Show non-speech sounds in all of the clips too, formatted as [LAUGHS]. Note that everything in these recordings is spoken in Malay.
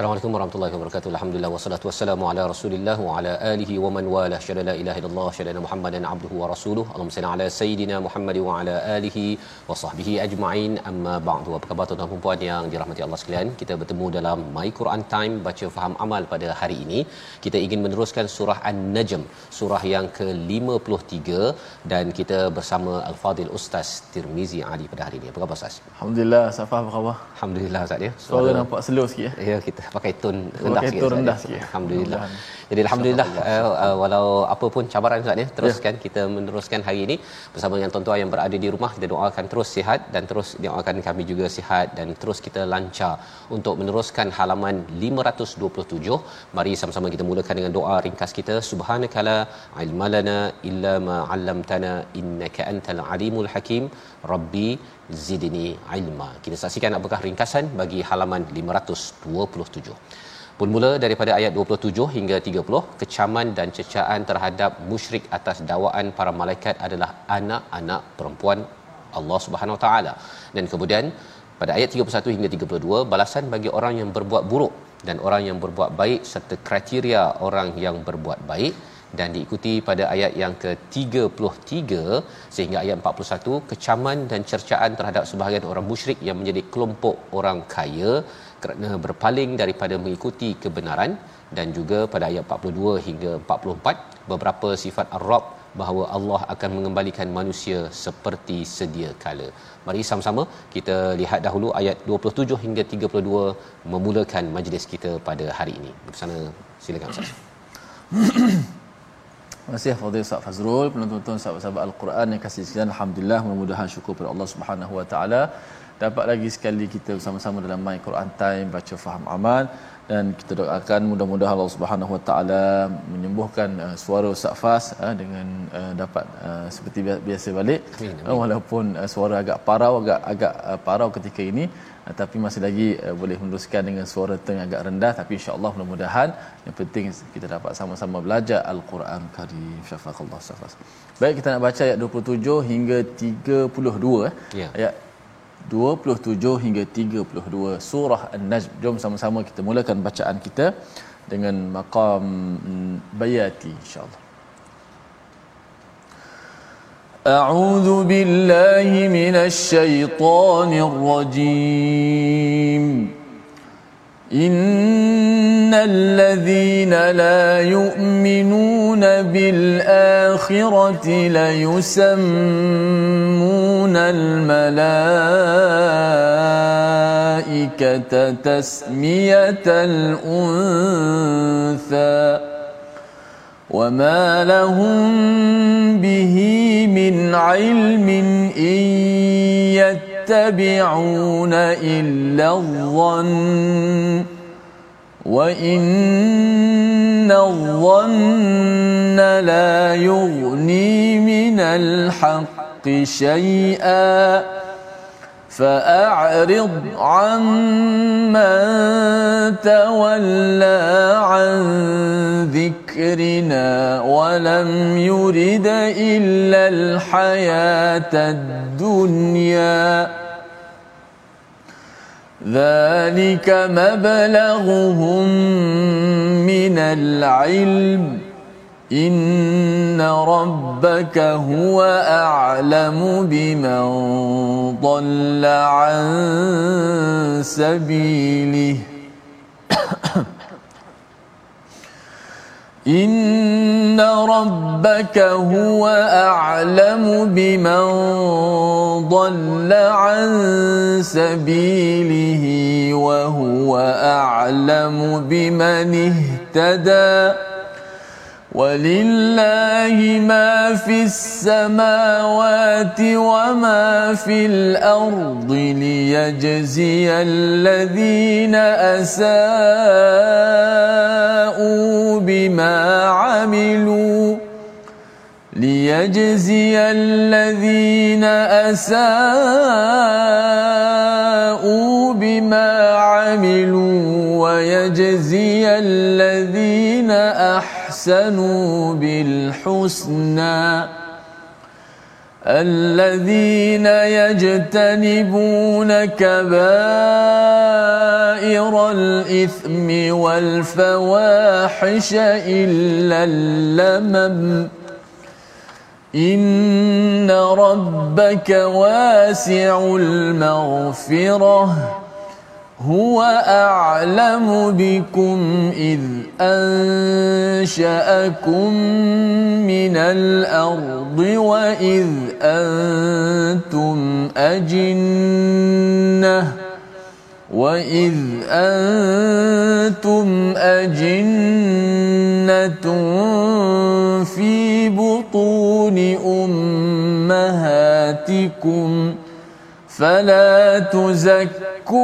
Assalamualaikum warahmatullahi wabarakatuh. Alhamdulillah wassalatu wassalamu ala Rasulillah wa ala alihi wa man wala. Syada la ilaha illallah, syada Muhammadan abduhu wa rasuluh. Allahumma salli ala sayidina Muhammad wa ala alihi wa sahbihi ajma'in. Amma ba'du. Apa khabar tuan-tuan dan puan yang dirahmati Allah sekalian? Kita bertemu dalam My Quran Time baca faham amal pada hari ini. Kita ingin meneruskan surah An-Najm, surah yang ke-53 dan kita bersama Al-Fadil Ustaz Tirmizi Ali pada hari ini. Apa khabar Ustaz? Alhamdulillah, Safa apa khabar? Alhamdulillah Ustaz ya. Suara nampak slow sikit ya. Ya kita pakai tone rendah Pakai sikit. tone Ustaz, rendah ya. sikit. Alhamdulillah. Jadi alhamdulillah uh, uh, walau apa pun cabaran Ustaz ya, teruskan ya. kita meneruskan hari ini bersama dengan tuan-tuan yang berada di rumah kita doakan terus sihat dan terus doakan kami juga sihat dan terus kita lancar untuk meneruskan halaman 527. Mari sama-sama kita mulakan dengan doa ringkas kita subhanakala ilmalana illa ma 'allamtana innaka antal alimul hakim rabbi zidni ilma. Kita saksikan apakah ringkasan bagi halaman 527. Pun mula daripada ayat 27 hingga 30, kecaman dan cecaan terhadap musyrik atas dakwaan para malaikat adalah anak-anak perempuan Allah Subhanahu Wa Taala. Dan kemudian pada ayat 31 hingga 32, balasan bagi orang yang berbuat buruk dan orang yang berbuat baik serta kriteria orang yang berbuat baik dan diikuti pada ayat yang ke-33 sehingga ayat 41 kecaman dan cercaan terhadap sebahagian orang musyrik yang menjadi kelompok orang kaya kerana berpaling daripada mengikuti kebenaran dan juga pada ayat 42 hingga 44 beberapa sifat ar-rab bahawa Allah akan mengembalikan manusia seperti sedia kala. Mari sama-sama kita lihat dahulu ayat 27 hingga 32 memulakan majlis kita pada hari ini. Bersama silakan Ustaz. [COUGHS] Terima kasih Fadil Ustaz Fazrul, penonton-penonton sahabat-sahabat Al-Quran yang kasih sekalian. Alhamdulillah, mudah-mudahan syukur kepada Allah Subhanahu Wa Taala. Dapat lagi sekali kita bersama-sama dalam My Quran Time baca faham amal dan kita doakan mudah-mudahan Allah Subhanahu Wa Taala menyembuhkan uh, suara Ustaz Fas uh, dengan uh, dapat uh, seperti biasa balik. Uh, walaupun uh, suara agak parau agak agak uh, parau ketika ini tapi masih lagi uh, boleh meneruskan dengan suara yang agak rendah tapi insya-Allah mudah-mudahan yang penting kita dapat sama-sama belajar Al-Quran Karim syafaqallah Ustaz Fas. Baik kita nak baca ayat 27 hingga 32 eh. Ya. Ayat 27 hingga 32 surah An-Najm. Jom sama-sama kita mulakan bacaan kita dengan maqam bayati insya-Allah. أعوذ بالله من الشيطان الرجيم. إن الذين لا يؤمنون بالآخرة ليسمون الملائكة تسمية الأنثى. وما لهم به من علم إن يتبعون إلا الظن وإن الظن لا يغني من الحق شيئا فأعرض عمن تولى عن ذكرنا ولم يرد إلا الحياة الدنيا. ذلك مبلغهم من العلم. إن ربك هو أعلم بمن ضل عن سبيله [COUGHS] إن ربك هو أعلم بمن ضل عن سبيله وهو أعلم بمن اهتدى ولله ما في السماوات وما في الأرض ليجزي الذين أساءوا بما عملوا ليجزي الذين أساءوا بما عملوا ويجزي الذين أحسنوا بالحسنى. الذين يجتنبون كبائر الإثم والفواحش إلا اللمم. إن ربك واسع المغفرة. هو أعلم بكم إذ أنشأكم من الأرض وإذ أنتم أجنة وإذ أنتم أجنة في بطون أمهاتكم فلا تزكوا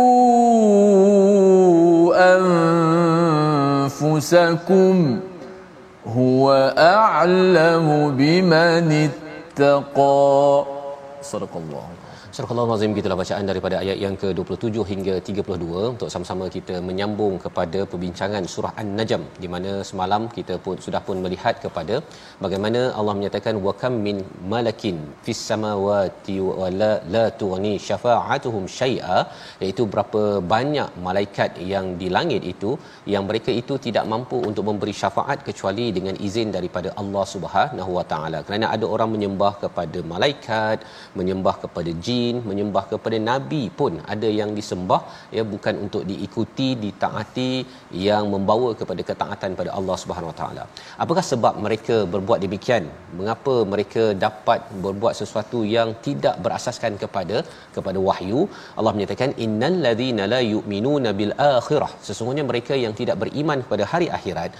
أنفسكم هو أعلم بمن اتقى. صدق الله. Surah Al-Azim gitulah bacaan daripada ayat yang ke-27 hingga 32 untuk sama-sama kita menyambung kepada perbincangan surah An-Najm di mana semalam kita pun sudah pun melihat kepada bagaimana Allah menyatakan wa kam min malakin fis samawati wa la, la tughni syafa'atuhum syai'a. Iaitu berapa banyak malaikat yang di langit itu yang mereka itu tidak mampu untuk memberi syafaat kecuali dengan izin daripada Allah Subhanahu wa taala. Kerana ada orang menyembah kepada malaikat menyembah kepada jin jin menyembah kepada nabi pun ada yang disembah. Ya bukan untuk diikuti ditaati yang membawa kepada ketaatan pada Allah Subhanahu Wa Taala. Apakah sebab mereka berbuat demikian? Mengapa mereka dapat berbuat sesuatu yang tidak berasaskan kepada kepada wahyu? Allah menyatakan innal ladzina la yu'minuna bil akhirah. Sesungguhnya mereka yang tidak beriman kepada hari akhirat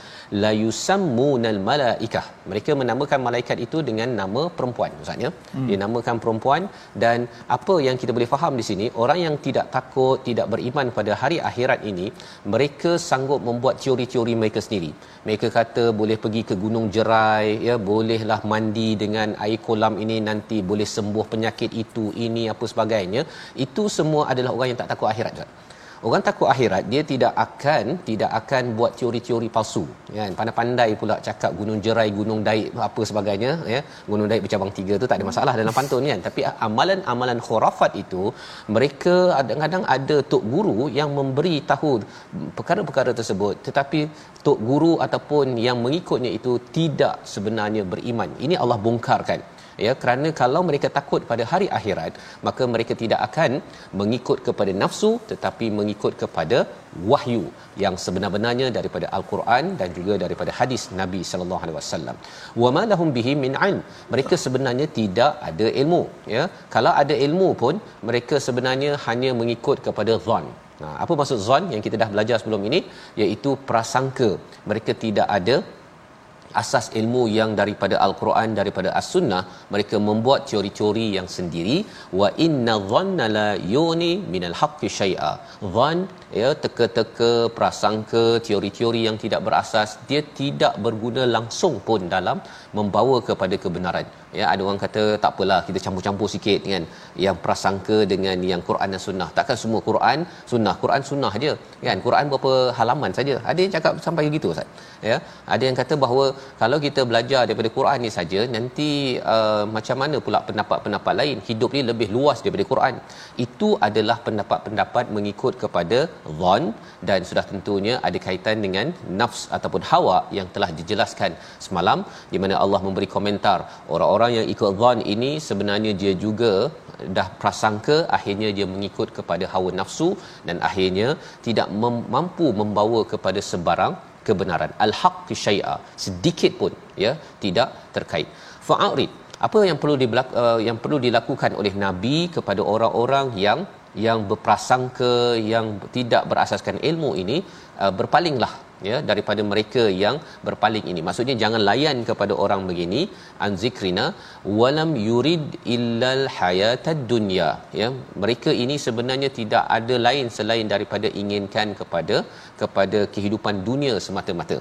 la yusammunal malaikah. Mereka menamakan malaikat itu dengan nama perempuan maksudnya hmm. dia namakan perempuan dan apa yang kita boleh faham di sini orang yang tidak takut tidak beriman pada hari akhirat ini mereka sanggup membuat teori-teori mereka sendiri. Mereka kata boleh pergi ke gunung jerai ya bolehlah mandi dengan air kolam ini nanti boleh sembuh penyakit itu ini apa sebagainya. Itu semua adalah orang yang tak takut akhirat juga orang takut akhirat dia tidak akan tidak akan buat teori-teori palsu. Kan pandai-pandai pula cakap gunung jerai gunung daik apa sebagainya ya. Gunung daik bercabang tiga tu tak ada masalah dalam pantun kan. Tapi amalan-amalan khurafat itu mereka kadang-kadang ada tok guru yang memberi tahu perkara-perkara tersebut. Tetapi tok guru ataupun yang mengikutnya itu tidak sebenarnya beriman. Ini Allah bongkarkan ya kerana kalau mereka takut pada hari akhirat maka mereka tidak akan mengikut kepada nafsu tetapi mengikut kepada wahyu yang sebenar-benarnya daripada al-Quran dan juga daripada hadis Nabi sallallahu alaihi wasallam. Wa ma lahum bihi min ilm. Mereka sebenarnya tidak ada ilmu, ya. Kalau ada ilmu pun mereka sebenarnya hanya mengikut kepada zon. Nah, apa maksud zon yang kita dah belajar sebelum ini iaitu prasangka. Mereka tidak ada asas ilmu yang daripada al-Quran daripada as-sunnah mereka membuat teori-teori yang sendiri. Wa inna dhanna la yuni minal haqqi syai'a. Dhan ya teka-teka prasangka teori-teori yang tidak berasas dia tidak berguna langsung pun dalam membawa kepada kebenaran. Ya ada orang kata tak apalah kita campur-campur sikit dengan yang prasangka dengan yang Quran dan sunnah. Takkan semua Quran sunnah? Quran sunnah aja kan? Quran berapa halaman saja. Ada yang cakap sampai begitu ustaz. Ya ada yang kata bahawa kalau kita belajar daripada Quran ni saja nanti uh, macam mana pula pendapat-pendapat lain? Hidup ni lebih luas daripada Quran. Itu adalah pendapat-pendapat mengikut kepada zon dan sudah tentunya ada kaitan dengan nafs ataupun hawa yang telah dijelaskan semalam di mana Allah memberi komentar orang-orang yang ikut zon ini sebenarnya dia juga dah prasangka akhirnya dia mengikut kepada hawa nafsu dan akhirnya tidak mem- mampu membawa kepada sebarang kebenaran. Al-haq syai'a sedikit pun ya tidak terkait. Fa'arid apa yang perlu dibelak, uh, yang perlu dilakukan oleh nabi kepada orang-orang yang yang berprasangka yang tidak berasaskan ilmu ini uh, berpalinglah ya daripada mereka yang berpaling ini. Maksudnya jangan layan kepada orang begini anzikrina walam yurid illal hayatad dunya. Ya mereka ini sebenarnya tidak ada lain selain daripada inginkan kepada kepada kehidupan dunia semata-mata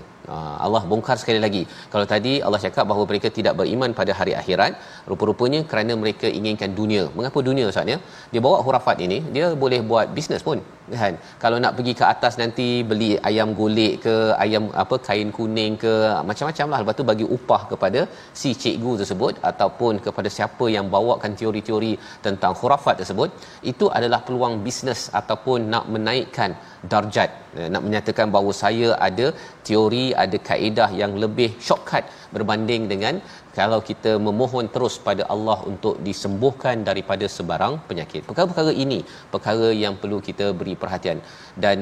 Allah bongkar sekali lagi. Kalau tadi Allah cakap bahawa mereka tidak beriman pada hari akhirat, rupa-rupanya kerana mereka inginkan dunia. Mengapa dunia Ustaz ya? Dia bawa hurafat ini, dia boleh buat bisnes pun. Kan? Kalau nak pergi ke atas nanti beli ayam golek ke, ayam apa kain kuning ke, macam-macam lah. Lepas tu bagi upah kepada si cikgu tersebut ataupun kepada siapa yang bawakan teori-teori tentang hurafat tersebut, itu adalah peluang bisnes ataupun nak menaikkan darjat eh, nak menyatakan bahawa saya ada teori ada kaedah yang lebih shortcut berbanding dengan kalau kita memohon terus pada Allah untuk disembuhkan daripada sebarang penyakit. Perkara-perkara ini perkara yang perlu kita beri perhatian dan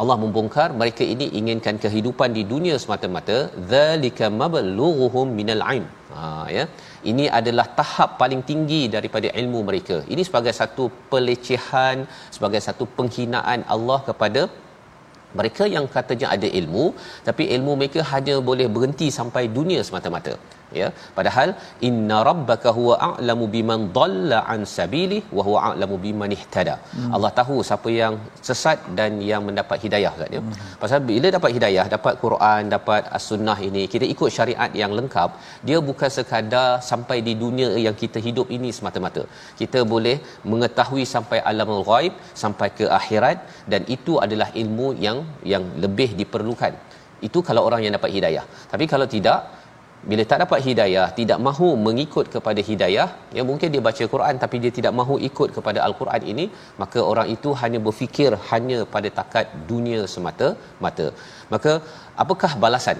Allah membongkar mereka ini inginkan kehidupan di dunia semata-mata zalika mablughuhum minal ilm. Ha ya. Ini adalah tahap paling tinggi daripada ilmu mereka. Ini sebagai satu pelecehan, sebagai satu penghinaan Allah kepada mereka yang katanya ada ilmu tapi ilmu mereka hanya boleh berhenti sampai dunia semata-mata ya padahal inna rabbaka huwa a'lamu biman dhalla an sabili wa huwa a'lamu biman ihtada. Hmm. Allah tahu siapa yang sesat dan yang mendapat hidayah Ustaz ya. Hmm. pasal bila dapat hidayah dapat Quran dapat as-sunnah ini kita ikut syariat yang lengkap dia bukan sekadar sampai di dunia yang kita hidup ini semata-mata. Kita boleh mengetahui sampai alamul ghaib sampai ke akhirat dan itu adalah ilmu yang yang lebih diperlukan. Itu kalau orang yang dapat hidayah. Tapi kalau tidak bila tak dapat hidayah tidak mahu mengikut kepada hidayah ya mungkin dia baca Quran tapi dia tidak mahu ikut kepada al-Quran ini maka orang itu hanya berfikir hanya pada takat dunia semata-mata maka apakah balasan?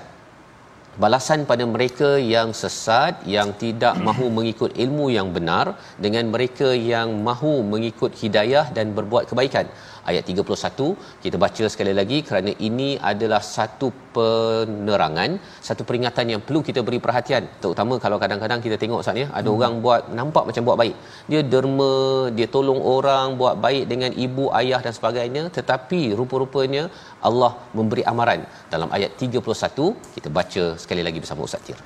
Balasan pada mereka yang sesat yang tidak mahu mengikut ilmu yang benar dengan mereka yang mahu mengikut hidayah dan berbuat kebaikan ayat 31 kita baca sekali lagi kerana ini adalah satu penerangan satu peringatan yang perlu kita beri perhatian. Terutama kalau kadang-kadang kita tengok saat ni ada hmm. orang buat nampak macam buat baik. Dia derma dia tolong orang buat baik dengan ibu ayah dan sebagainya tetapi rupa-rupanya Allah memberi amaran. Dalam ayat 31 kita baca sekali lagi bersama Ustaz Tir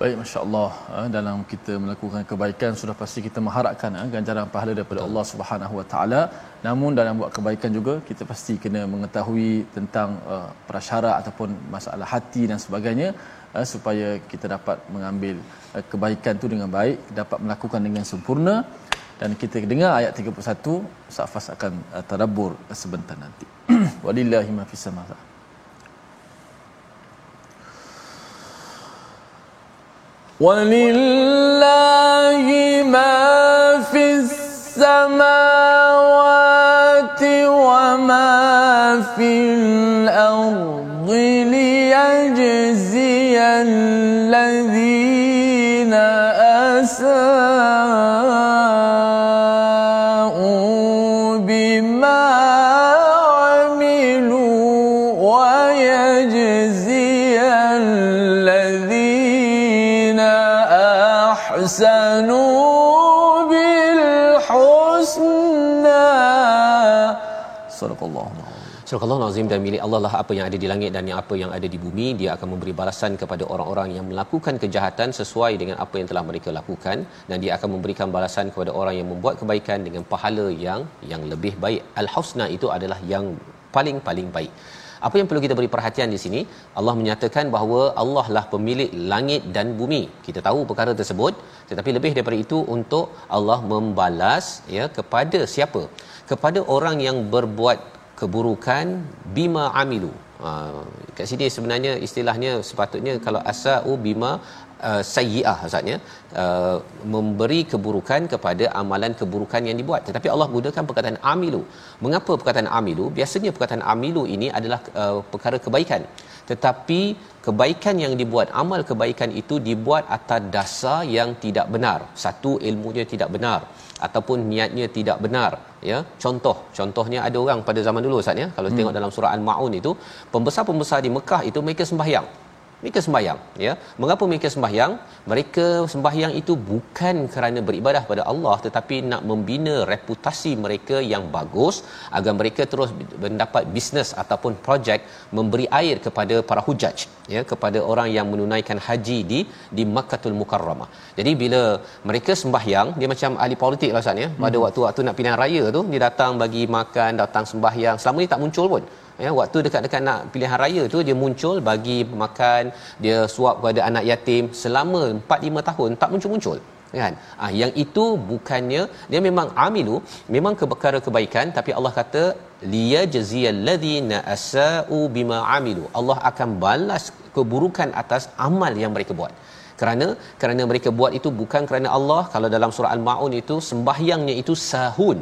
Baik, Masya Allah. Eh, dalam kita melakukan kebaikan, sudah pasti kita mengharapkan eh, ganjaran pahala daripada Allah Subhanahu Wa Taala. Namun dalam buat kebaikan juga, kita pasti kena mengetahui tentang uh, prasyarat ataupun masalah hati dan sebagainya uh, supaya kita dapat mengambil uh, kebaikan itu dengan baik, dapat melakukan dengan sempurna. Dan kita dengar ayat 31, Safas akan uh, tadabbur sebentar nanti. [CLEARS THROAT] Walillahi ma fis ولله ما في السماوات وما في الأرض Surah Allah Azim dan milik Allah lah apa yang ada di langit dan yang apa yang ada di bumi. Dia akan memberi balasan kepada orang-orang yang melakukan kejahatan sesuai dengan apa yang telah mereka lakukan dan dia akan memberikan balasan kepada orang yang membuat kebaikan dengan pahala yang yang lebih baik. Al-Husna itu adalah yang paling-paling baik. Apa yang perlu kita beri perhatian di sini? Allah menyatakan bahawa Allah lah pemilik langit dan bumi. Kita tahu perkara tersebut, tetapi lebih daripada itu untuk Allah membalas ya kepada siapa? Kepada orang yang berbuat keburukan bima amilu. Ha, kat sini sebenarnya istilahnya sepatutnya kalau asau bima uh, sayyi'ah maksudnya uh, memberi keburukan kepada amalan keburukan yang dibuat. Tetapi Allah gunakan perkataan amilu. Mengapa perkataan amilu? Biasanya perkataan amilu ini adalah uh, perkara kebaikan. Tetapi kebaikan yang dibuat amal kebaikan itu dibuat atas dasar yang tidak benar. Satu ilmunya tidak benar ataupun niatnya tidak benar ya. Contoh contohnya ada orang pada zaman dulu Ustaz ya. Kalau hmm. tengok dalam surah al-maun itu pembesar-pembesar di Mekah itu mereka sembahyang mereka sembahyang ya. Mengapa mereka sembahyang? Mereka sembahyang itu bukan kerana beribadah pada Allah tetapi nak membina reputasi mereka yang bagus agar mereka terus mendapat bisnes ataupun projek memberi air kepada para hujaj ya kepada orang yang menunaikan haji di di Makkahul Mukarramah. Jadi bila mereka sembahyang dia macam ahli politik lah Ustaz ya. Pada hmm. waktu-waktu nak pilihan raya tu dia datang bagi makan datang sembahyang selama ni tak muncul pun ya waktu dekat-dekat nak pilihan raya tu dia muncul bagi makan dia suap kepada anak yatim selama 4 5 tahun tak muncul-muncul kan? Ah yang itu bukannya dia memang amilu memang kebekara kebaikan tapi Allah kata liyajziyal ladzina asau bima amilu. Allah akan balas keburukan atas amal yang mereka buat. Kerana kerana mereka buat itu bukan kerana Allah. Kalau dalam surah al-maun itu sembahyangnya itu sahun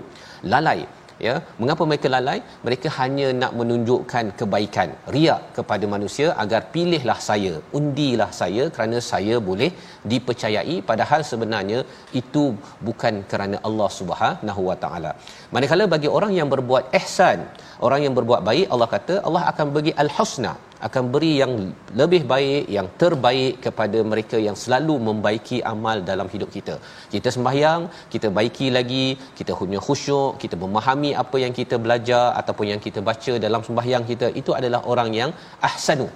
lalai ya? Mengapa mereka lalai? Mereka hanya nak menunjukkan kebaikan riak kepada manusia agar pilihlah saya undilah saya kerana saya boleh dipercayai. Padahal sebenarnya itu bukan kerana Allah Subhanahu Wa Taala. Manakala bagi orang yang berbuat ihsan orang yang berbuat baik Allah kata Allah akan bagi al-husna akan beri yang lebih baik yang terbaik kepada mereka yang selalu membaiki amal dalam hidup kita. Kita sembahyang kita baiki lagi kita punya khusyuk kita memahami apa yang kita belajar ataupun yang kita baca dalam sembahyang kita itu adalah orang yang ahsanu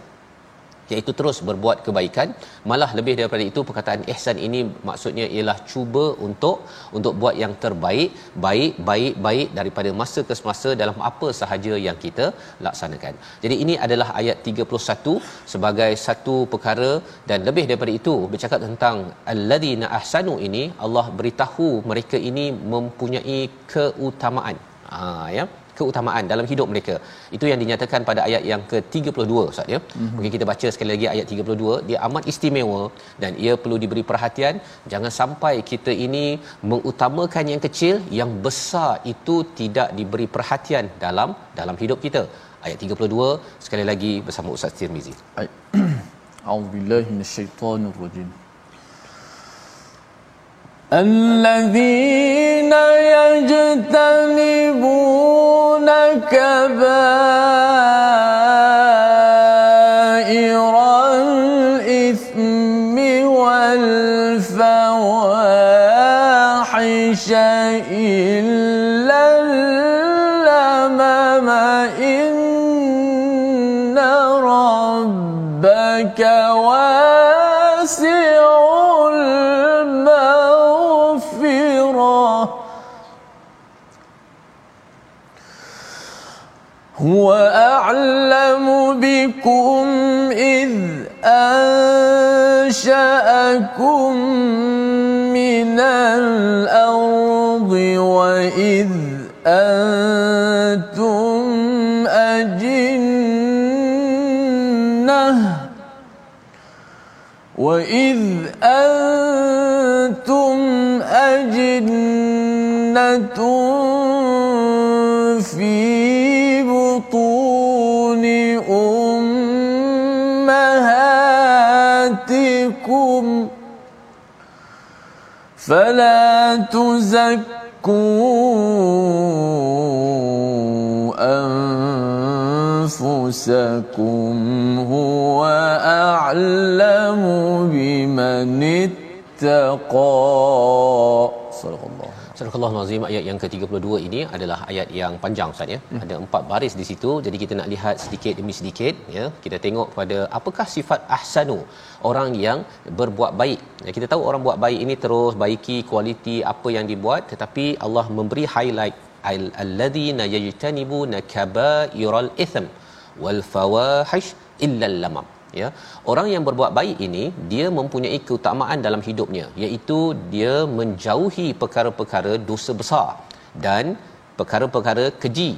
iaitu terus berbuat kebaikan. Malah lebih daripada itu perkataan ihsan ini maksudnya ialah cuba untuk untuk buat yang terbaik baik baik baik daripada masa ke semasa dalam apa sahaja yang kita laksanakan. Jadi ini adalah ayat 31 sebagai satu perkara dan lebih daripada itu bercakap tentang alladzina ahsanu ini Allah beritahu mereka ini mempunyai keutamaan. Ha ya keutamaan dalam hidup mereka. Itu yang dinyatakan pada ayat yang ke-32 Ustaz ya. Mm-hmm. Mungkin kita baca sekali lagi ayat 32, dia amat istimewa dan ia perlu diberi perhatian. Jangan sampai kita ini mengutamakan yang kecil, yang besar itu tidak diberi perhatian dalam dalam hidup kita. Ayat 32 sekali lagi bersama Ustaz Tirmizi. A'udzubillahi minasyaitonirrajim. الذين يجتنبون أنشأكم من الأرض وإذ أنتم أجنة وإذ أنتم أجنة فلا تزكوا أنفسكم هو أعلم بمن اتقى. taqwa sallallahu Surah Al-Azim ayat yang ke-32 ini adalah ayat yang panjang Ustaz ya. Hmm. Ada empat baris di situ. Jadi kita nak lihat sedikit demi sedikit ya. Kita tengok pada apakah sifat ahsanu orang yang berbuat baik. Ya, kita tahu orang buat baik ini terus baiki kualiti apa yang dibuat tetapi Allah memberi highlight alladzina yajtanibu nakaba'iral itham wal fawahish illa lamam ya. Orang yang berbuat baik ini dia mempunyai keutamaan dalam hidupnya iaitu dia menjauhi perkara-perkara dosa besar dan perkara-perkara keji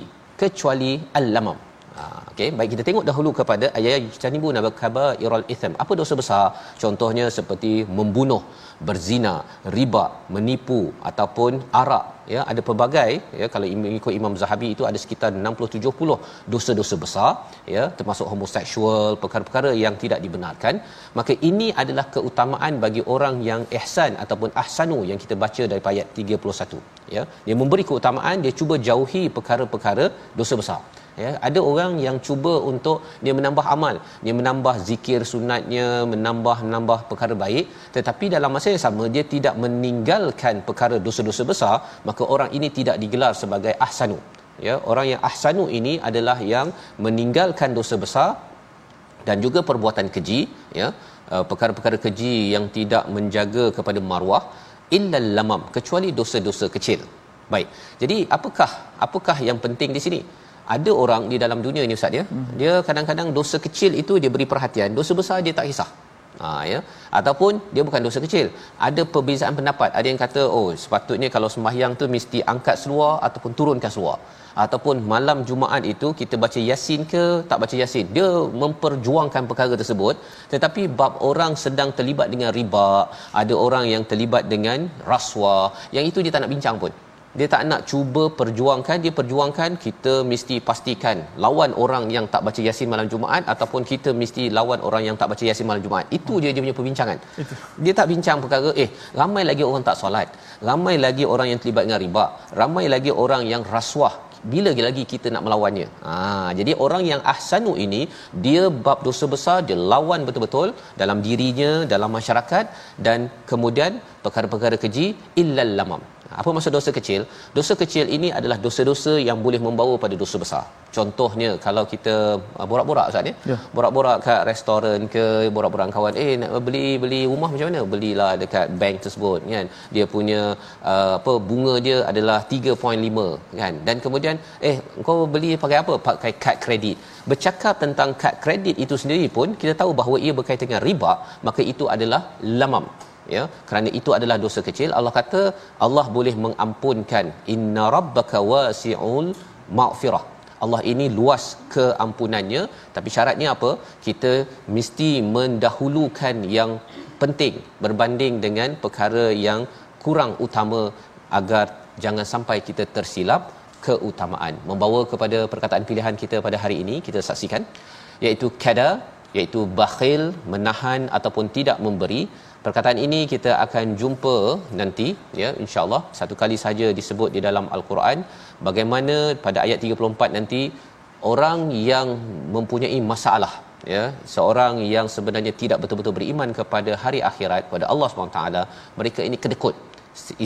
kecuali al-lamam Ha, okey, baik kita tengok dahulu kepada ayat janibu nabakaba iral itham. Apa dosa besar? Contohnya seperti membunuh, berzina, riba, menipu ataupun arak. Ya, ada pelbagai ya kalau ikut Imam Zahabi itu ada sekitar 60 70 dosa-dosa besar ya termasuk homoseksual, perkara-perkara yang tidak dibenarkan. Maka ini adalah keutamaan bagi orang yang ihsan ataupun ahsanu yang kita baca dari ayat 31 ya. Dia memberi keutamaan, dia cuba jauhi perkara-perkara dosa besar ya ada orang yang cuba untuk dia menambah amal. Dia menambah zikir sunatnya menambah menambah perkara baik. Tetapi dalam masa yang sama dia tidak meninggalkan perkara dosa-dosa besar maka orang ini tidak digelar sebagai ahsanu. Ya orang yang ahsanu ini adalah yang meninggalkan dosa besar dan juga perbuatan keji ya uh, perkara-perkara keji yang tidak menjaga kepada maruah illal lamam kecuali dosa-dosa kecil. Baik. Jadi apakah apakah yang penting di sini ada orang di dalam dunia ni ustaz ya. Hmm. dia kadang-kadang dosa kecil itu dia beri perhatian. Dosa besar dia tak kisah. Ha ya. Ataupun dia bukan dosa kecil. Ada perbezaan pendapat. Ada yang kata oh sepatutnya kalau sembahyang tu mesti angkat seluar ataupun turunkan seluar. Ataupun malam Jumaat itu kita baca Yasin ke tak baca Yasin. Dia memperjuangkan perkara tersebut. Tetapi bab orang sedang terlibat dengan riba ada orang yang terlibat dengan rasuah yang itu dia tak nak bincang pun dia tak nak cuba perjuangkan dia perjuangkan kita mesti pastikan lawan orang yang tak baca yasin malam jumaat ataupun kita mesti lawan orang yang tak baca yasin malam jumaat. Itu dia dia punya perbincangan. Itu. dia tak bincang perkara eh ramai lagi orang tak solat ramai lagi orang yang terlibat dengan riba ramai lagi orang yang rasuah. Bila lagi kita nak melawannya? Ha, jadi orang yang ahsanu ini dia bab dosa besar dia lawan betul-betul dalam dirinya dalam masyarakat dan kemudian perkara-perkara keji illal lamam apa maksud dosa kecil? Dosa kecil ini adalah dosa-dosa yang boleh membawa pada dosa besar. Contohnya kalau kita uh, borak-borak Ustaz ya. ya. Borak-borak kat restoran ke borak-borak kawan, eh nak beli beli rumah macam mana? Belilah dekat bank tersebut kan. Dia punya uh, apa bunga dia adalah 3.5 kan. Dan kemudian eh kau beli pakai apa? Pakai kad kredit. Bercakap tentang kad kredit itu sendiri pun kita tahu bahawa ia berkaitan dengan riba, maka itu adalah lamam ya kerana itu adalah dosa kecil. Allah kata Allah boleh mengampunkan inna rabbaka wasi'ul maghfirah Allah ini luas keampunannya. Tapi syaratnya apa? Kita mesti mendahulukan yang penting berbanding dengan perkara yang kurang utama agar jangan sampai kita tersilap keutamaan. Membawa kepada perkataan pilihan kita pada hari ini kita saksikan iaitu kada iaitu bakhil menahan ataupun tidak memberi perkataan ini kita akan jumpa nanti ya insyaallah. Satu kali saja disebut di dalam al-Quran. Bagaimana pada ayat 34 nanti orang yang mempunyai masalah ya seorang yang sebenarnya tidak betul-betul beriman kepada hari akhirat kepada Allah SWT mereka ini kedekut.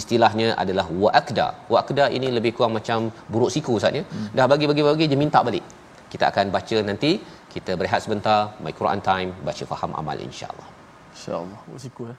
Istilahnya adalah waqda waqda ini lebih kurang macam buruk siku ustaz ya. Hmm. dah bagi-bagi bagi je minta balik. Kita akan baca nanti. Kita berehat sebentar. My Quran time. Baca faham amal insyaallah insyaallah siku ya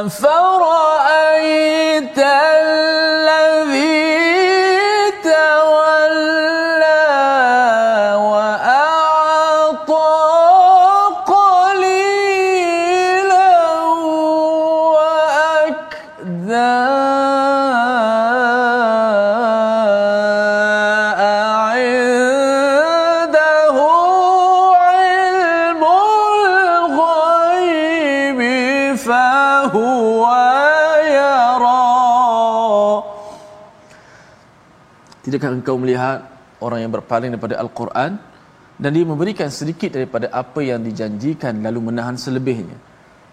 أفرأيت tidakkah engkau melihat orang yang berpaling daripada al-Quran dan dia memberikan sedikit daripada apa yang dijanjikan lalu menahan selebihnya?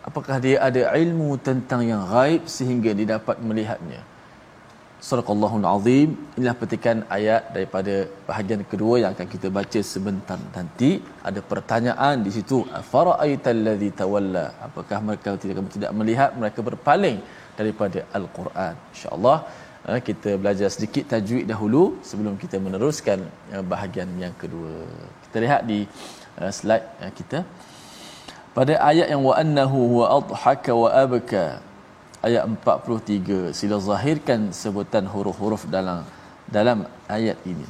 Apakah dia ada ilmu tentang yang gaib sehingga dia dapat melihatnya? Surahul Azim. Inilah petikan ayat daripada bahagian kedua yang akan kita baca sebentar nanti. Ada pertanyaan di situ. Afara'aital ladzi tawalla? Apakah mereka tidak? Tidak melihat mereka berpaling daripada al-Quran? Insyaallah kita belajar sedikit tajwid dahulu sebelum kita meneruskan eh, bahagian yang kedua. Kita lihat di eh, slide kita. Pada ayat yang wa annahu huwa adhaka wa abka ayat 43 sila zahirkan sebutan huruf-huruf dalam dalam ayat ini.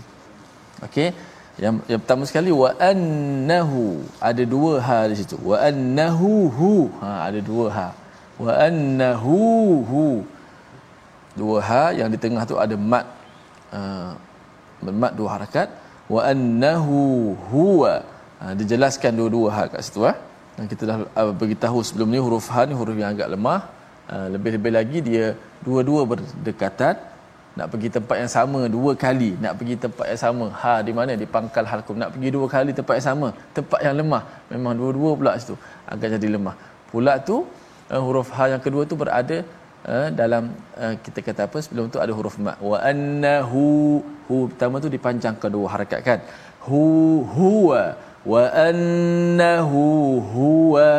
Okey? Yang yang pertama sekali wa annahu ada dua ha di situ. Wa annahu hu ha ada dua ha. Wa annahu hu dua ha yang di tengah tu ada mat uh, mat dua harakat. Wa annahu huwa ha, dijelaskan dua-dua ha kat situ ah. Dan kita dah uh, beritahu sebelum ni huruf ha ni huruf yang agak lemah. Ah, lebih-lebih lagi dia dua-dua berdekatan. Nak pergi tempat yang sama dua kali. Nak pergi tempat yang sama ha di mana? Di pangkal halkum nak pergi dua kali tempat yang sama tempat yang lemah. Memang dua-dua pula situ agak jadi lemah. Pula tu uh, huruf ha yang kedua tu berada uh, dalam uh, kita kata apa sebelum tu ada huruf ma. Wa annahu hu pertama tu dipanjangkan dua harakat kan? Hu huwa. Wa annahu huwa.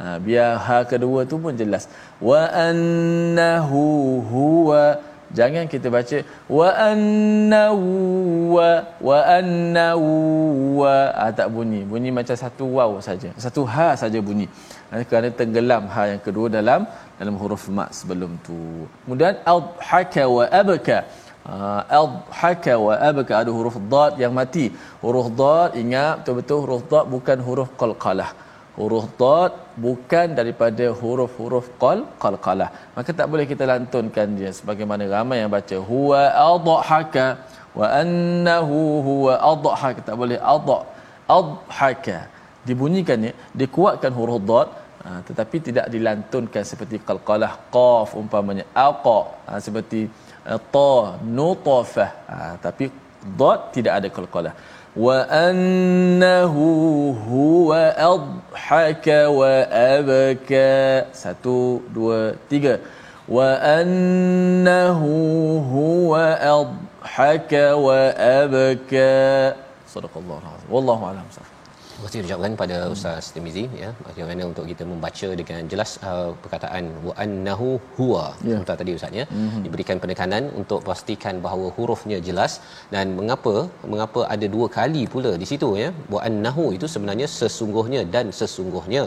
Ha, biar ha kedua tu pun jelas. Wa annahu huwa jangan kita baca wa annahu wa wa annahu wa. Ha, tak bunyi. Bunyi macam satu waw saja. Satu ha saja bunyi. Ha, kerana tenggelam ha yang kedua dalam dalam huruf mak sebelum tu. Kemudian adhaka wa abka uh, adhaka wa abka ada huruf dad yang mati. Huruf dad ingat betul-betul huruf dad bukan huruf qalqalah huruf dad bukan daripada huruf-huruf qal qalqalah. Maka tak boleh kita lantunkan dia sebagaimana ramai yang baca huwa adhaka wa annahu huwa adhaka. Tak boleh adha adhaka. Dibunyikannya dikuatkan huruf dad ha, tetapi tidak dilantunkan seperti qalqalah qaf umpamanya aqa ha, seperti uh, ta nutafah. Ha, tapi dad tidak ada qalqalah وأنه هو adhaka wa abaka satu dua tiga wa annahu huwa adhaka wa abaka sadaqallahu alazim wallahu a'lam Terima kasih ucapkan pada hmm. Ustaz Timizi ya bagaimana untuk kita membaca dengan jelas uh, perkataan wa annahu huwa yeah. seperti tadi Ustaz ya mm-hmm. diberikan penekanan untuk pastikan bahawa hurufnya jelas dan mengapa mengapa ada dua kali pula di situ ya wa annahu itu sebenarnya sesungguhnya dan sesungguhnya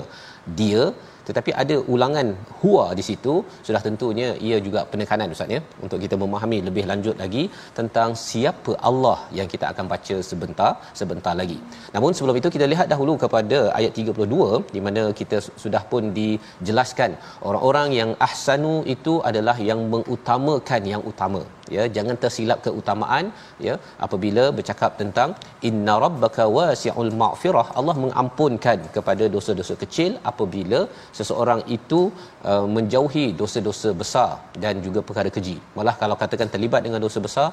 dia tetapi ada ulangan huwa di situ. Sudah tentunya ia juga penekanan ustaz ya untuk kita memahami lebih lanjut lagi tentang siapa Allah yang kita akan baca sebentar sebentar lagi. Namun sebelum itu kita lihat dahulu kepada ayat 32 di mana kita sudah pun dijelaskan orang-orang yang ahsanu itu adalah yang mengutamakan yang utama ya jangan tersilap keutamaan ya apabila bercakap tentang inna rabbaka wasi'ul maghfirah. Allah mengampunkan kepada dosa-dosa kecil apabila seseorang itu uh, menjauhi dosa-dosa besar dan juga perkara keji. Malah kalau katakan terlibat dengan dosa besar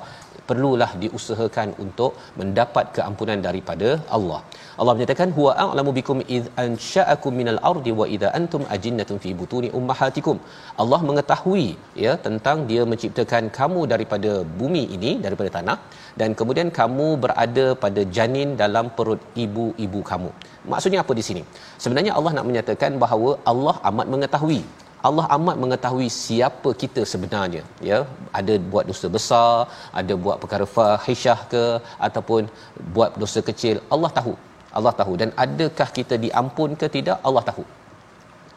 perlulah diusahakan untuk mendapat keampunan daripada Allah. Allah menyatakan huwa a'lamu bikum id ansha'akum minal ardi wa idza antum ajinnatun fi butuni ummahatikum. Allah mengetahui ya tentang dia menciptakan kamu daripada bumi ini daripada tanah dan kemudian kamu berada pada janin dalam perut ibu-ibu kamu. Maksudnya apa di sini? Sebenarnya Allah nak menyatakan bahawa Allah amat mengetahui Allah amat mengetahui siapa kita sebenarnya ya. Ada buat dosa besar ada buat perkara fahisyah ke ataupun buat dosa kecil Allah tahu. Allah tahu. Dan adakah kita diampun ke tidak Allah tahu.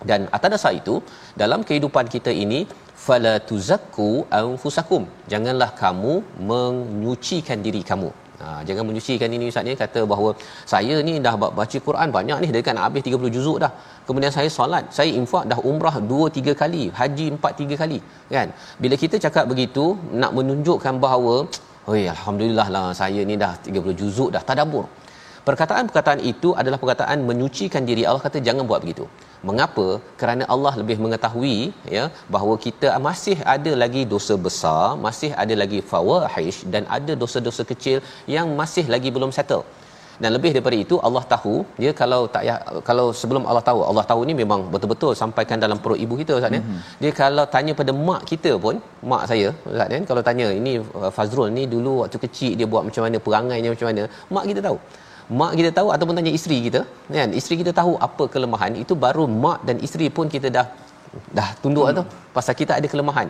Dan atas dasar itu dalam kehidupan kita ini fala tuzakku anfusakum. Janganlah kamu menyucikan diri kamu Ha, jangan menyucikan ini ustaz ni kata bahawa saya ni dah baca Quran banyak ni dekat nak habis 30 juzuk dah. Kemudian saya solat, saya infak dah umrah 2 3 kali, haji 4 3 kali, kan? Bila kita cakap begitu nak menunjukkan bahawa, "Oi, alhamdulillah lah saya ni dah 30 juzuk dah tadabbur." Perkataan-perkataan itu adalah perkataan menyucikan diri. Allah kata jangan buat begitu. Mengapa? Kerana Allah lebih mengetahui ya bahawa kita masih ada lagi dosa besar masih ada lagi fawahish dan ada dosa-dosa kecil yang masih lagi belum settle. Dan lebih daripada itu Allah tahu dia kalau tak ya, kalau sebelum Allah tahu Allah tahu ni memang betul-betul sampaikan dalam perut ibu kita Ustaz mm-hmm. dia kalau tanya pada mak kita pun mak saya Ustaz kalau tanya ini uh, Fazrul ni dulu waktu kecil dia buat macam mana perangainya macam mana? Mak kita tahu mak kita tahu ataupun tanya isteri kita kan? Isteri kita tahu apa kelemahan. Itu baru mak dan isteri pun kita dah dah tunduk hmm. tu. Pasal kita ada kelemahan.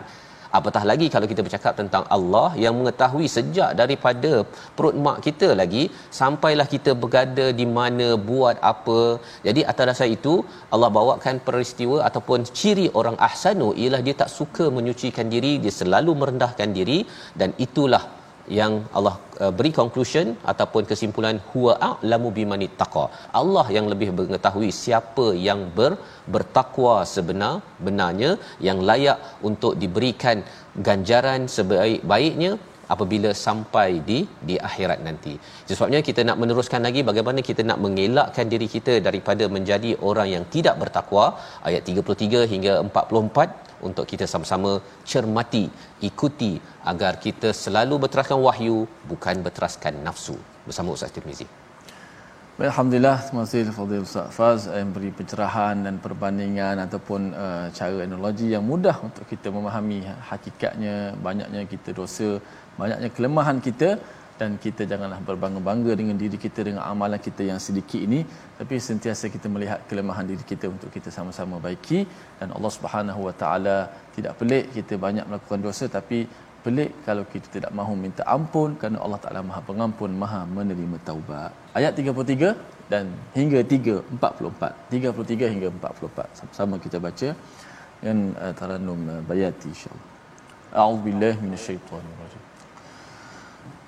Apatah lagi kalau kita bercakap tentang Allah yang mengetahui sejak daripada perut mak kita lagi sampailah kita berada di mana buat apa. Jadi atas dasar itu Allah bawakan peristiwa ataupun ciri orang ahsanu ialah dia tak suka menyucikan diri dia selalu merendahkan diri dan itulah yang Allah uh, beri conclusion ataupun kesimpulan huwa a'lamu bimani taqa. Allah yang lebih mengetahui siapa yang ber, bertakwa sebenar benarnya yang layak untuk diberikan ganjaran sebaik-baiknya apabila sampai di di akhirat nanti. Sebabnya kita nak meneruskan lagi bagaimana kita nak mengelakkan diri kita daripada menjadi orang yang tidak bertakwa ayat 33 hingga 44 untuk kita sama-sama cermati, ikuti agar kita selalu berteraskan wahyu bukan berteraskan nafsu. Bersama Ustaz Tirmizi. Baik, Alhamdulillah, terima kasih Fadil Ustaz Faz yang beri pencerahan dan perbandingan ataupun uh, cara analogi yang mudah untuk kita memahami hakikatnya, banyaknya kita dosa, banyaknya kelemahan kita dan kita janganlah berbangga-bangga dengan diri kita dengan amalan kita yang sedikit ini. Tapi sentiasa kita melihat kelemahan diri kita untuk kita sama-sama baiki. Dan Allah Subhanahu Wa Taala tidak pelik kita banyak melakukan dosa tapi pelik kalau kita tidak mahu minta ampun kerana Allah Taala Maha Pengampun Maha menerima taubat. Ayat 33 dan hingga 3 44 33 hingga 44 sama-sama kita baca. Dengan uh, taranum uh, bayati insyaallah a'udzubillahi minasyaitonirrajim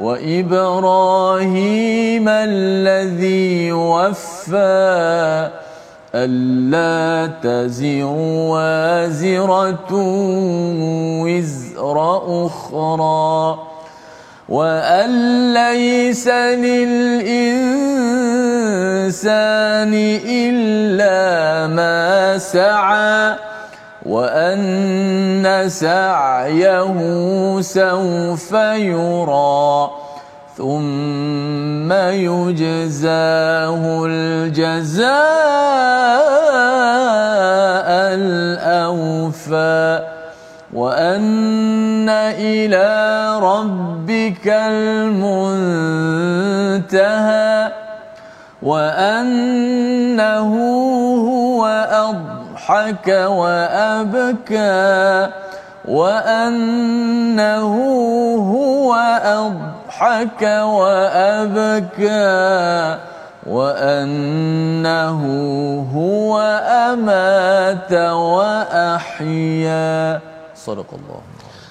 وإبراهيم الذي وفى ألا تزر وازرة وزر أخرى وأن ليس للإنسان إلا ما سعى وأن سعيه سوف يرى ثم يجزاه الجزاء الأوفى وأن إلى ربك المنتهى وأنه هو أضل أضحك وأبكى وأنه هو أضحك وأبكى وأنه هو أمات وأحيا. صدق الله.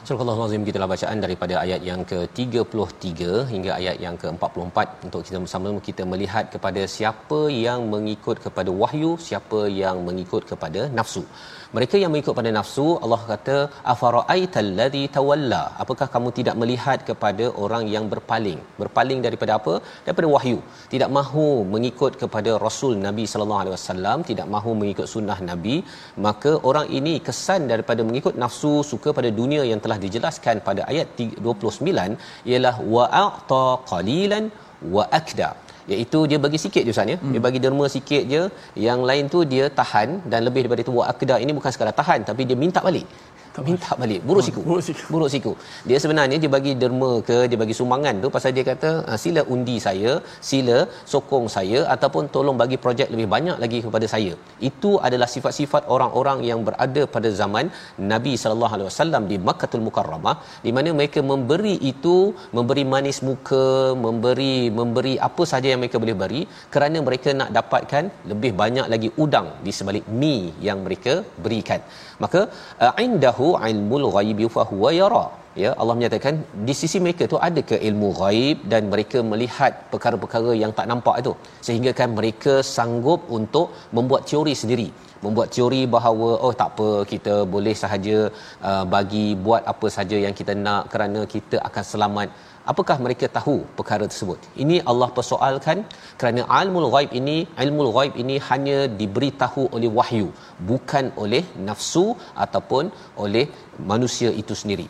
Surah Al-Azim kita bacaan daripada ayat yang ke-33 hingga ayat yang ke-44 untuk kita bersama kita melihat kepada siapa yang mengikut kepada wahyu, siapa yang mengikut kepada nafsu mereka yang mengikut pada nafsu Allah kata afara'aital ladzi tawalla? Apakah kamu tidak melihat kepada orang yang berpaling? Berpaling daripada apa? Daripada wahyu. Tidak mahu mengikut kepada rasul Nabi sallallahu alaihi wasallam tidak mahu mengikut sunnah Nabi maka orang ini kesan daripada mengikut nafsu suka pada dunia yang telah dijelaskan pada ayat 29 ialah wa'ata qalilan wa akda iaitu dia bagi sikit je Ustaz ya. Hmm. Dia bagi derma sikit je. Yang lain tu dia tahan dan lebih daripada itu buat akda ini bukan sekadar tahan tapi dia minta balik. Minta balik. Buruk siku. Buruk siku. buruk siku. Dia sebenarnya dia bagi derma ke dia bagi sumbangan tu pasal dia kata ah, sila undi saya sila sokong saya ataupun tolong bagi projek lebih banyak lagi kepada saya. Itu adalah sifat-sifat orang-orang yang berada pada zaman Nabi sallallahu alaihi wasallam di Makkahul Mukarramah di mana mereka memberi itu memberi manis muka memberi memberi apa saja yang mereka boleh beri kerana mereka nak dapatkan lebih banyak lagi udang di sebalik mi yang mereka berikan. Maka uh, indahu ilmul ghaibi fa huwa yara. Ya Allah menyatakan di sisi mereka tu ada ke ilmu ghaib dan mereka melihat perkara-perkara yang tak nampak itu. Sehingga kan mereka sanggup untuk membuat teori sendiri. Membuat teori bahawa oh tak apa kita boleh sahaja uh, bagi buat apa saja yang kita nak kerana kita akan selamat apakah mereka tahu perkara tersebut? Ini Allah persoalkan kerana ilmu ghaib ini ilmu ghaib ini hanya diberitahu oleh wahyu bukan oleh nafsu ataupun oleh manusia itu sendiri.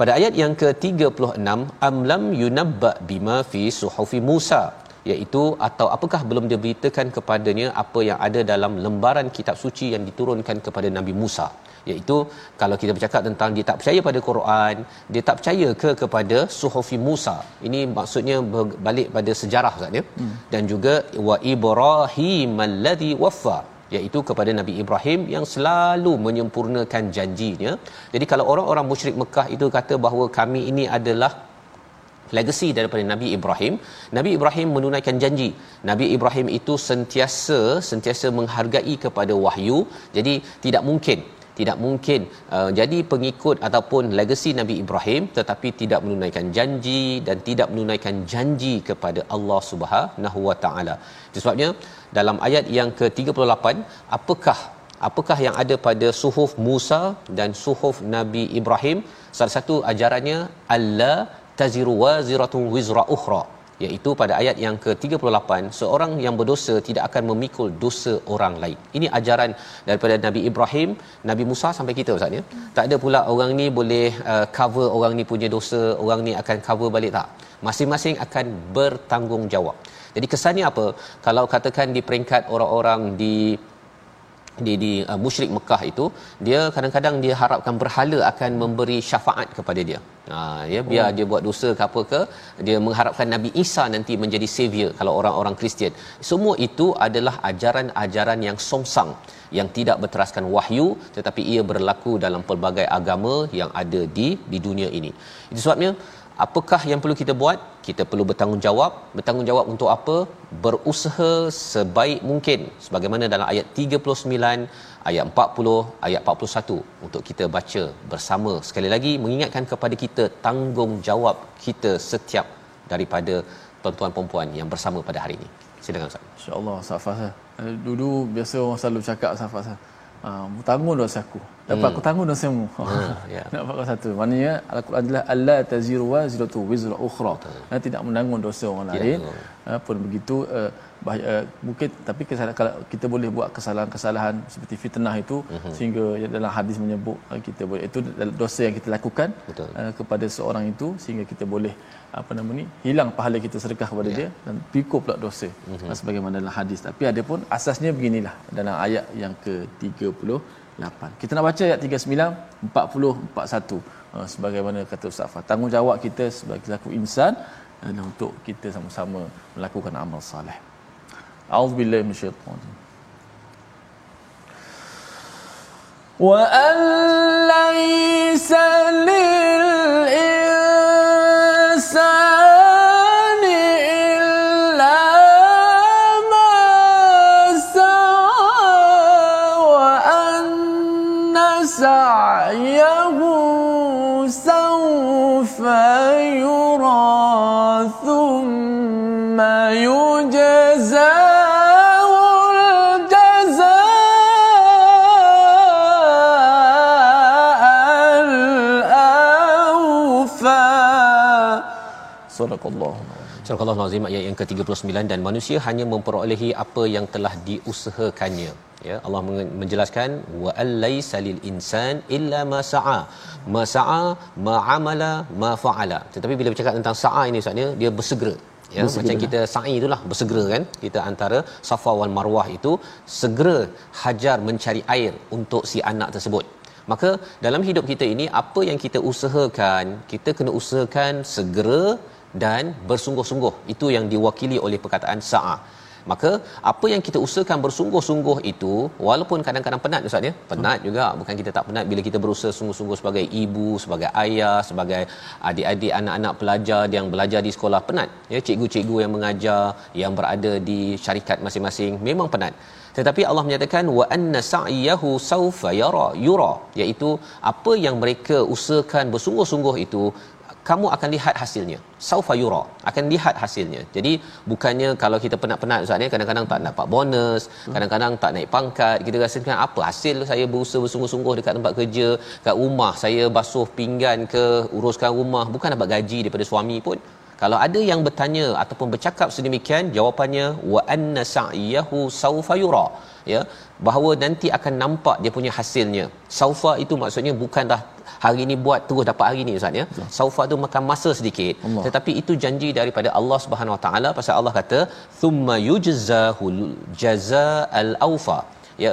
Pada ayat yang ke-36 amlam yunabba bima fi suhufi Musa iaitu atau apakah belum diberitakan kepadanya apa yang ada dalam lembaran kitab suci yang diturunkan kepada Nabi Musa iaitu kalau kita bercakap tentang dia tak percaya pada Quran dia tak percaya ke kepada suhufi Musa ini maksudnya balik pada sejarah Ustaz ya hmm. dan juga wa Ibrahim alladhi waffa iaitu kepada Nabi Ibrahim yang selalu menyempurnakan janjinya. Jadi kalau orang-orang musyrik Mekah itu kata bahawa kami ini adalah legasi daripada Nabi Ibrahim, Nabi Ibrahim menunaikan janji. Nabi Ibrahim itu sentiasa sentiasa menghargai kepada wahyu. Jadi tidak mungkin tidak mungkin uh, jadi pengikut ataupun legasi Nabi Ibrahim tetapi tidak menunaikan janji dan tidak menunaikan janji kepada Allah Subhanahu Wa Taala. Sebabnya dalam ayat yang ke-38 apakah apakah yang ada pada suhuf Musa dan suhuf Nabi Ibrahim? Salah satu ajarannya alla taziru waziratun wizra ukhra iaitu pada ayat yang ke-38 seorang yang berdosa tidak akan memikul dosa orang lain. Ini ajaran daripada Nabi Ibrahim, Nabi Musa sampai kita Ustaz ya. Tak ada pula orang ni boleh uh, cover orang ni punya dosa, orang ni akan cover balik tak. Masing-masing akan bertanggungjawab. Jadi kesannya apa? Kalau katakan di peringkat orang-orang di di di uh, musyrik Mekah itu dia kadang-kadang dia harapkan berhala akan memberi syafaat kepada dia. Ha ya biar oh. dia buat dosa ke apa ke dia mengharapkan Nabi Isa nanti menjadi savior kalau orang-orang Kristian. Semua itu adalah ajaran-ajaran yang songsang yang tidak berteraskan wahyu tetapi ia berlaku dalam pelbagai agama yang ada di di dunia ini. Itu sebabnya apakah yang perlu kita buat? Kita perlu bertanggungjawab. Bertanggungjawab untuk apa? Berusaha sebaik mungkin. Sebagaimana dalam ayat 39 ayat 40 ayat 41 untuk kita baca bersama. Sekali lagi mengingatkan kepada kita tanggungjawab kita setiap daripada tuan-tuan perempuan yang bersama pada hari ini. Silakan ustaz. Insyaallah safas eh, dulu biasa orang selalu cakap safas uh, tanggung dosa aku. Dapat hmm. aku tanggung dosamu ha ya [LAUGHS] pakai satu. Maknanya al-Quran adalah alla taziru wa ziratu wizra ukhra. Tidak menanggung dosa orang lain uh, pun begitu uh, bahaya, uh, mungkin tapi kesalahan, kalau kita boleh buat kesalahan-kesalahan seperti fitnah itu uh-huh. sehingga dalam hadis menyebut uh, kita boleh itu dosa yang kita lakukan uh, kepada seorang itu sehingga kita boleh apa nama ni hilang pahala kita sedekah kepada yeah. dia dan pikul pula dosa. Uh-huh. sebagaimana dalam hadis. Tapi ada pun asasnya beginilah dalam ayat yang ke-38 kita nak baca ayat 39 40 41 uh, sebagaimana kata Ustaz Fah. Tanggungjawab kita sebagai selaku insan uh, untuk kita sama-sama melakukan amal soleh أعوذ بالله من الشيطان وأن ليس للإنسان إلا ما سعى وأن سعيه سوف يرى ثم يجزى Sadaqallah nazim ayat yang ke-39 dan manusia hanya memperolehi apa yang telah diusahakannya. Ya, Allah menjelaskan wa alaysa lil insan illa ma sa'a. Ma sa'a, ma amala, ma fa'ala. Tetapi bila bercakap tentang sa'a ini maksudnya dia bersegera. Ya, bersegera. macam kita sa'i itulah bersegera kan. Kita antara Safa wal Marwah itu segera hajar mencari air untuk si anak tersebut maka dalam hidup kita ini apa yang kita usahakan kita kena usahakan segera dan bersungguh-sungguh. Itu yang diwakili oleh perkataan sa'a. Maka apa yang kita usahakan bersungguh-sungguh itu walaupun kadang-kadang penat ustaz ya? Penat juga. Bukan kita tak penat bila kita berusaha sungguh-sungguh sebagai ibu sebagai ayah sebagai adik-adik anak-anak pelajar yang belajar di sekolah penat. Ya cikgu-cikgu yang mengajar yang berada di syarikat masing-masing memang penat. Tetapi Allah menyatakan wa anna sa'yahu saufa yara yura. Iaitu apa yang mereka usahakan bersungguh-sungguh itu kamu akan lihat hasilnya. Saufa yura akan lihat hasilnya. Jadi bukannya kalau kita penat-penat ustaz ni kadang-kadang tak dapat bonus kadang-kadang tak naik pangkat kita rasakan apa hasil saya berusaha bersungguh-sungguh dekat tempat kerja kat rumah saya basuh pinggan ke uruskan rumah. Bukan dapat gaji daripada suami pun. Kalau ada yang bertanya ataupun bercakap sedemikian jawapannya wa anna sa'yahu saufa yura. Ya bahawa nanti akan nampak dia punya hasilnya. Saufa itu maksudnya bukanlah hari ini buat terus dapat hari ini ustaz ya. Saufa tu makan masa sedikit. Allah. tetapi itu janji daripada Allah Subhanahu Wa Taala pasal Allah kata thumma yujzahul jazaa'al aufa ya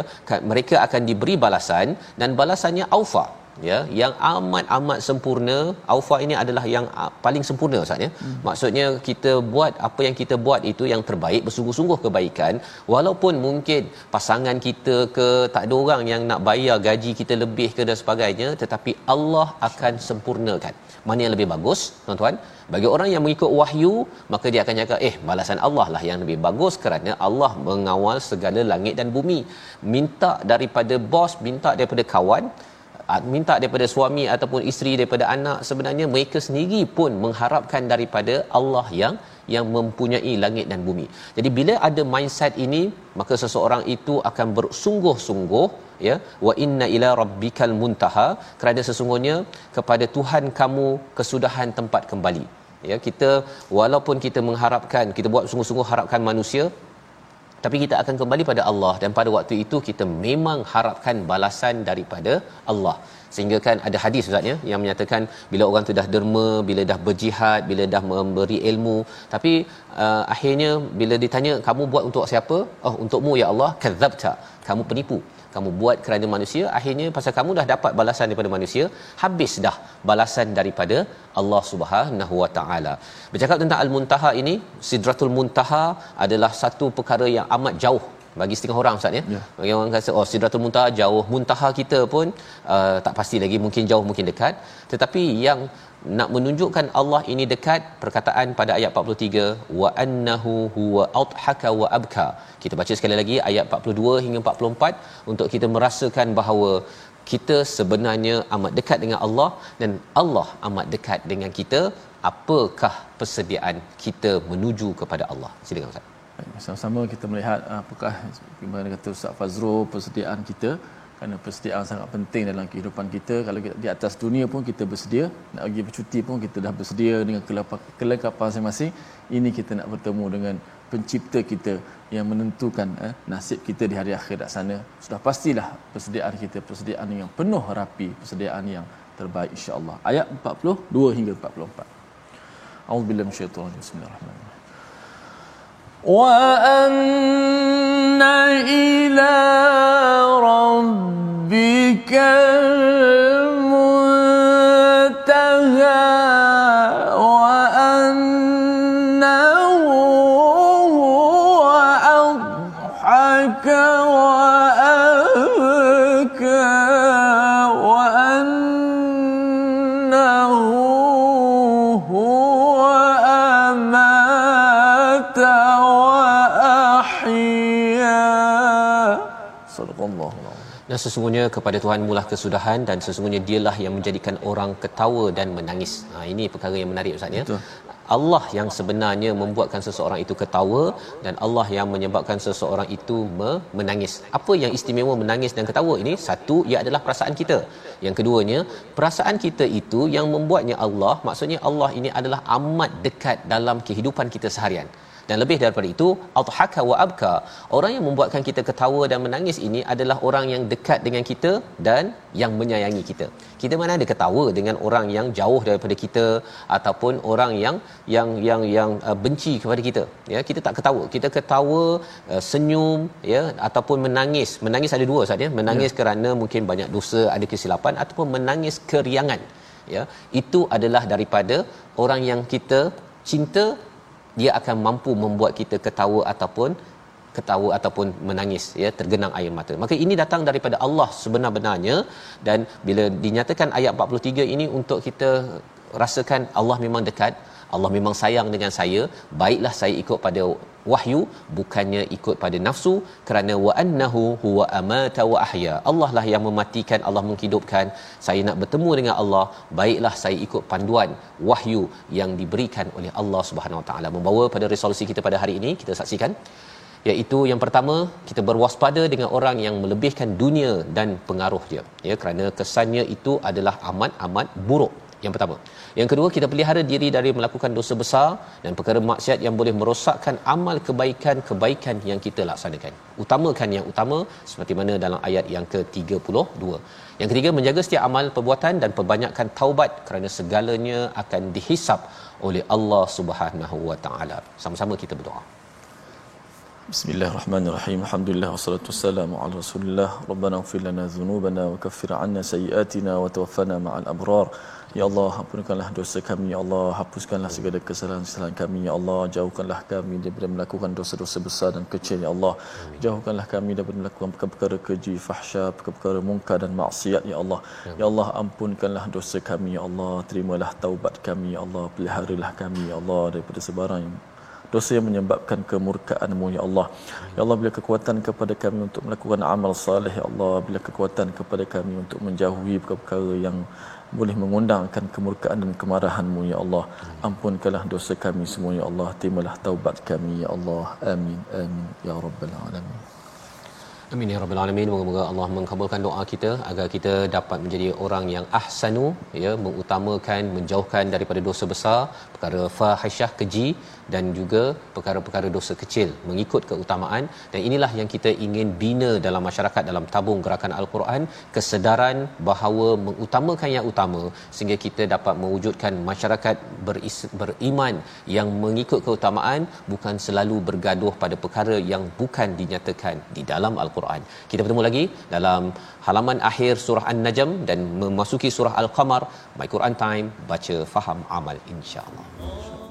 mereka akan diberi balasan dan balasannya aufa ya yang amat amat sempurna aufa ini adalah yang paling sempurna ustaz ya. Hmm. maksudnya kita buat apa yang kita buat itu yang terbaik bersungguh-sungguh kebaikan. Walaupun mungkin pasangan kita ke tak ada orang yang nak bayar gaji kita lebih ke dan sebagainya tetapi Allah akan sempurnakan. Mana yang lebih bagus tuan-tuan? Bagi orang yang mengikut wahyu maka dia akan cakap eh balasan Allah lah yang lebih bagus kerana Allah mengawal segala langit dan bumi. Minta daripada bos minta daripada kawan minta daripada suami ataupun isteri daripada anak sebenarnya mereka sendiri pun mengharapkan daripada Allah yang yang mempunyai langit dan bumi. Jadi bila ada mindset ini maka seseorang itu akan bersungguh-sungguh ya wa inna ila rabbikal muntaha kerana sesungguhnya kepada Tuhan kamu kesudahan tempat kembali. Ya kita walaupun kita mengharapkan kita buat sungguh-sungguh harapkan manusia tapi kita akan kembali pada Allah dan pada waktu itu kita memang harapkan balasan daripada Allah. Sehingga kan ada hadis ustaz ya yang menyatakan bila orang tu dah derma bila dah berjihad bila dah memberi ilmu. Tapi uh, akhirnya bila ditanya kamu buat untuk siapa? Oh untukmu ya Allah kadzabta. Kamu penipu kamu buat kerana manusia akhirnya pasal kamu dah dapat balasan daripada manusia habis dah balasan daripada Allah Subhanahu Wa Taala bercakap tentang al-muntaha ini sidratul muntaha adalah satu perkara yang amat jauh bagi setengah orang ustaz ya. ya. Bagi orang kata oh sidratul muntaha jauh, muntaha kita pun uh, tak pasti lagi mungkin jauh mungkin dekat. Tetapi yang nak menunjukkan Allah ini dekat perkataan pada ayat 43 wa annahu huwa adhaka wa abka. Kita baca sekali lagi ayat 42 hingga 44 untuk kita merasakan bahawa kita sebenarnya amat dekat dengan Allah dan Allah amat dekat dengan kita. Apakah persediaan kita menuju kepada Allah? Silakan Ustaz. Sama-sama kita melihat apakah bagaimana kata Ustaz Fazrul persediaan kita kerana persediaan sangat penting dalam kehidupan kita. Kalau kita di atas dunia pun kita bersedia nak pergi bercuti pun kita dah bersedia dengan kelengkapan masing-masing. Ini kita nak bertemu dengan pencipta kita yang menentukan eh, nasib kita di hari akhirat sana. Sudah pastilah persediaan kita persediaan yang penuh rapi persediaan yang terbaik insya-Allah. Ayat 42 hingga 44 A'udzubillahi minasyaitonir bismillahirrahmanirrahim وأن إلى ربك dan sesungguhnya kepada Tuhan mulah kesudahan dan sesungguhnya dialah yang menjadikan orang ketawa dan menangis. Ha ini perkara yang menarik ustaz ya. Allah yang sebenarnya membuatkan seseorang itu ketawa dan Allah yang menyebabkan seseorang itu menangis. Apa yang istimewa menangis dan ketawa ini? Satu, ia adalah perasaan kita. Yang keduanya, perasaan kita itu yang membuatnya Allah, maksudnya Allah ini adalah amat dekat dalam kehidupan kita seharian dan lebih daripada itu adhaka wa abka. Orang yang membuatkan kita ketawa dan menangis ini adalah orang yang dekat dengan kita dan yang menyayangi kita. Kita mana ada ketawa dengan orang yang jauh daripada kita ataupun orang yang yang yang yang uh, benci kepada kita. Ya kita tak ketawa. Kita ketawa uh, senyum ya ataupun menangis. Menangis ada dua saja ya. menangis ya. kerana mungkin banyak dosa ada kesilapan ataupun menangis keriangan. Ya itu adalah daripada orang yang kita cinta dia akan mampu membuat kita ketawa ataupun ketawa ataupun menangis ya tergenang air mata. Maka ini datang daripada Allah sebenar-benarnya. Dan bila dinyatakan ayat 43 ini untuk kita rasakan Allah memang dekat Allah memang sayang dengan saya baiklah saya ikut pada wahyu bukannya ikut pada nafsu kerana wa annahu huwa amata wa ahya. Allah lah yang mematikan Allah menghidupkan. Saya nak bertemu dengan Allah baiklah saya ikut panduan wahyu yang diberikan oleh Allah Subhanahu wa taala. Membawa pada resolusi kita pada hari ini kita saksikan. Iaitu yang pertama kita berwaspada dengan orang yang melebihkan dunia dan pengaruh dia. Ya kerana kesannya itu adalah amat amat buruk. Yang pertama. Yang kedua, kita pelihara diri dari melakukan dosa besar dan perkara maksiat yang boleh merosakkan amal kebaikan-kebaikan yang kita laksanakan. Utamakan yang utama seperti mana dalam ayat yang ke-32. Yang ketiga, menjaga setiap amal perbuatan dan perbanyakkan taubat kerana segalanya akan dihisap oleh Allah Subhanahu Wa Taala. Sama-sama kita berdoa. Bismillahirrahmanirrahim. Alhamdulillah wassalatu wassalamu ala Rasulillah. Rabbana ighfir lana dhunubana wa kaffir 'anna sayyi'atina wa tawaffana ma'al abrar. Ya Allah, ampunkanlah dosa kami, Ya Allah, hapuskanlah segala kesalahan-kesalahan kami, Ya Allah, jauhkanlah kami daripada melakukan dosa-dosa besar dan kecil, Ya Allah. Jauhkanlah kami daripada melakukan perkara keji, fahsya, perkara mungkar dan maksiat, Ya Allah. Ya Allah, ampunkanlah dosa kami, Ya Allah. Terimalah taubat kami, Ya Allah. Peliharalah kami, Ya Allah, daripada sebarang dosa yang menyebabkan kemurkaanmu ya Allah. Ya Allah bila kekuatan kepada kami untuk melakukan amal salih ya Allah bila kekuatan kepada kami untuk menjauhi perkara yang boleh mengundangkan kemurkaan dan kemarahanmu ya Allah. Ampunkanlah dosa kami semua ya Allah. Terimalah taubat kami ya Allah. Amin amin ya rabbal alamin Amin ya rabbal alamin. Moga-moga Allah mengabulkan doa kita agar kita dapat menjadi orang yang ahsanu ya, mengutamakan, menjauhkan daripada dosa besar, perkara fahisyah keji dan juga perkara-perkara dosa kecil mengikut keutamaan dan inilah yang kita ingin bina dalam masyarakat dalam tabung gerakan al-Quran kesedaran bahawa mengutamakan yang utama sehingga kita dapat mewujudkan masyarakat beris- beriman yang mengikut keutamaan bukan selalu bergaduh pada perkara yang bukan dinyatakan di dalam al-Quran. Kita bertemu lagi dalam halaman akhir surah An-Najm dan memasuki surah Al-Qamar. My Quran Time baca faham amal insya-Allah.